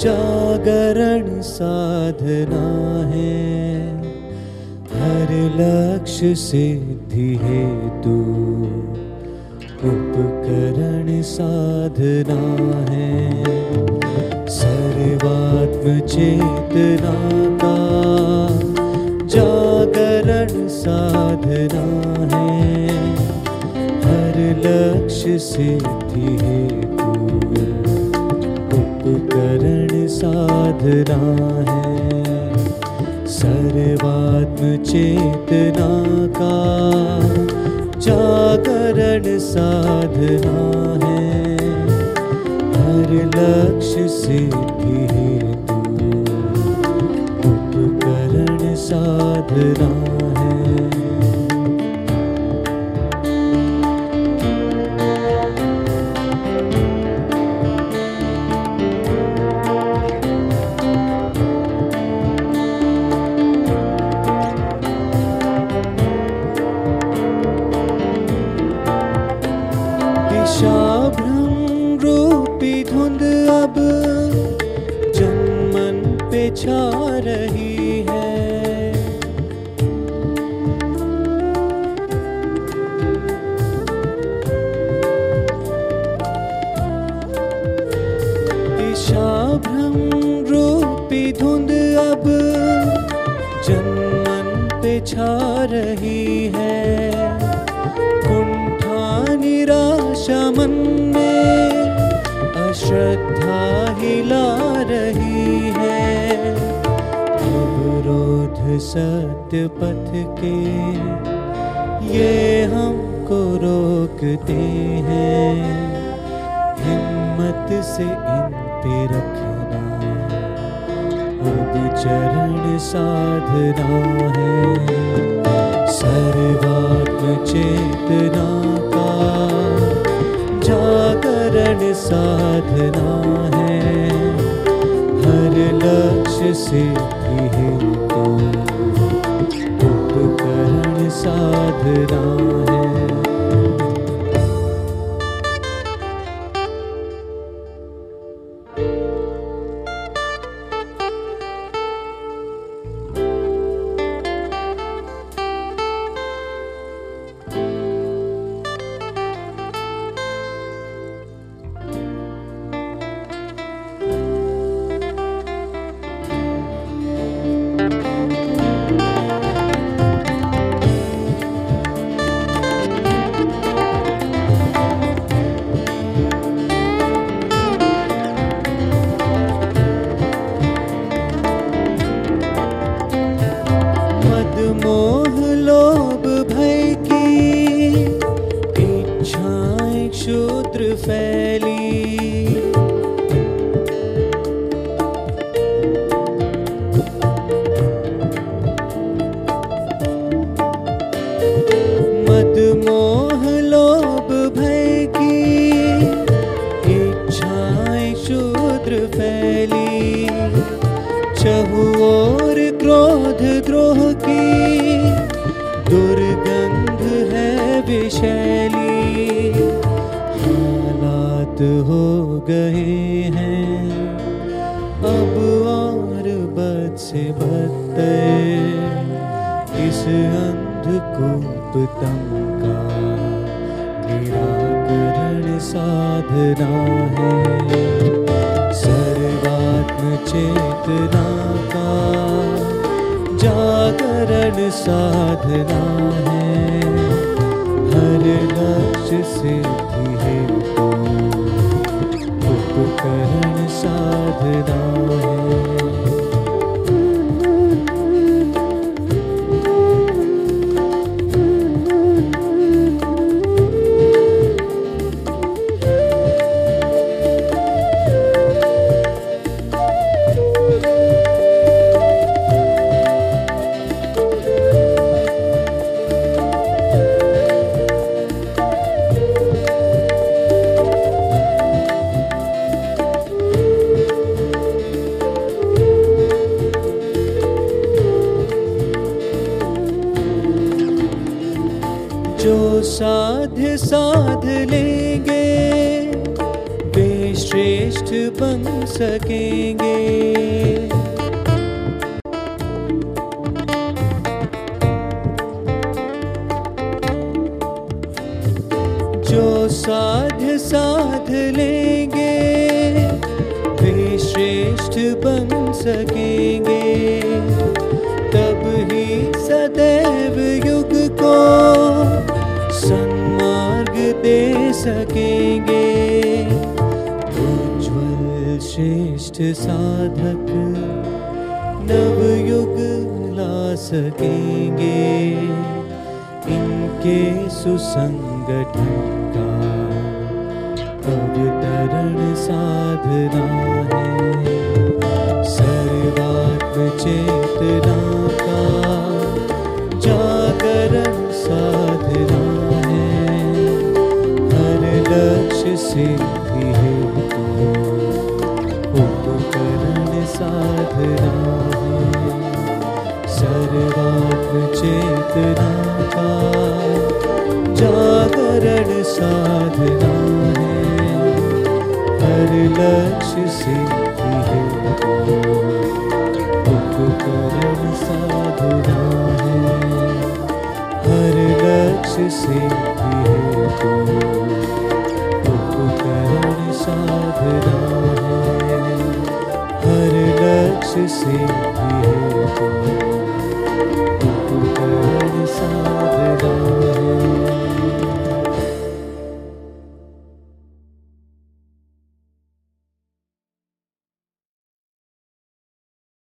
जागरण साधना है। हर लक्ष्य सिद्धि हेतु उपकरण साधना है। सर्वात्म चेतना का जागरण साधना है। हर लक्ष्य सिद्धि हेतु साधना है। सर्वात्म चेतना का जागरण साधना है। हर लक्ष्य सिद्धि हेतु उपकरण साधना है छा रही है। कुंठा निराशा मन में अश्रद्धा हिला रही है। अवरोध सत्य पथ के ये हमको रोकते हैं। हिम्मत से इन पे रखना अब चरण साधना है। सर्वात्म चेतना का जागरण साधना है। हर लक्ष्य सिद्धि हेतु उपकरण साधना Oh. बदतर इस अंधकूप तम का निराकरण साधना है। सर्वात्म चेतना का जागरण साधना है। हर लक्ष्य सिद्धि हेतु उपकरण साधना है। जो साध साध लेंगे, वे श्रेष्ठ बन सकेंगे। जो साध साध लेंगे, वे श्रेष्ठ बन सकेंगे। सकेंगे। उज्ज्वल श्रेष्ठ साधक नवयुग ला सकेंगे। इनके सुसंगठन का अवतरण साधना है। सर्वात्म जागरण साधना है। हर लक्ष्य सिद्धि हेतु उपकरण साधना है। हर लक्ष्य सिद्धि हेतु उपकरण साधना है। हर लक्ष्य सिद्धि हेतु of the sabrá.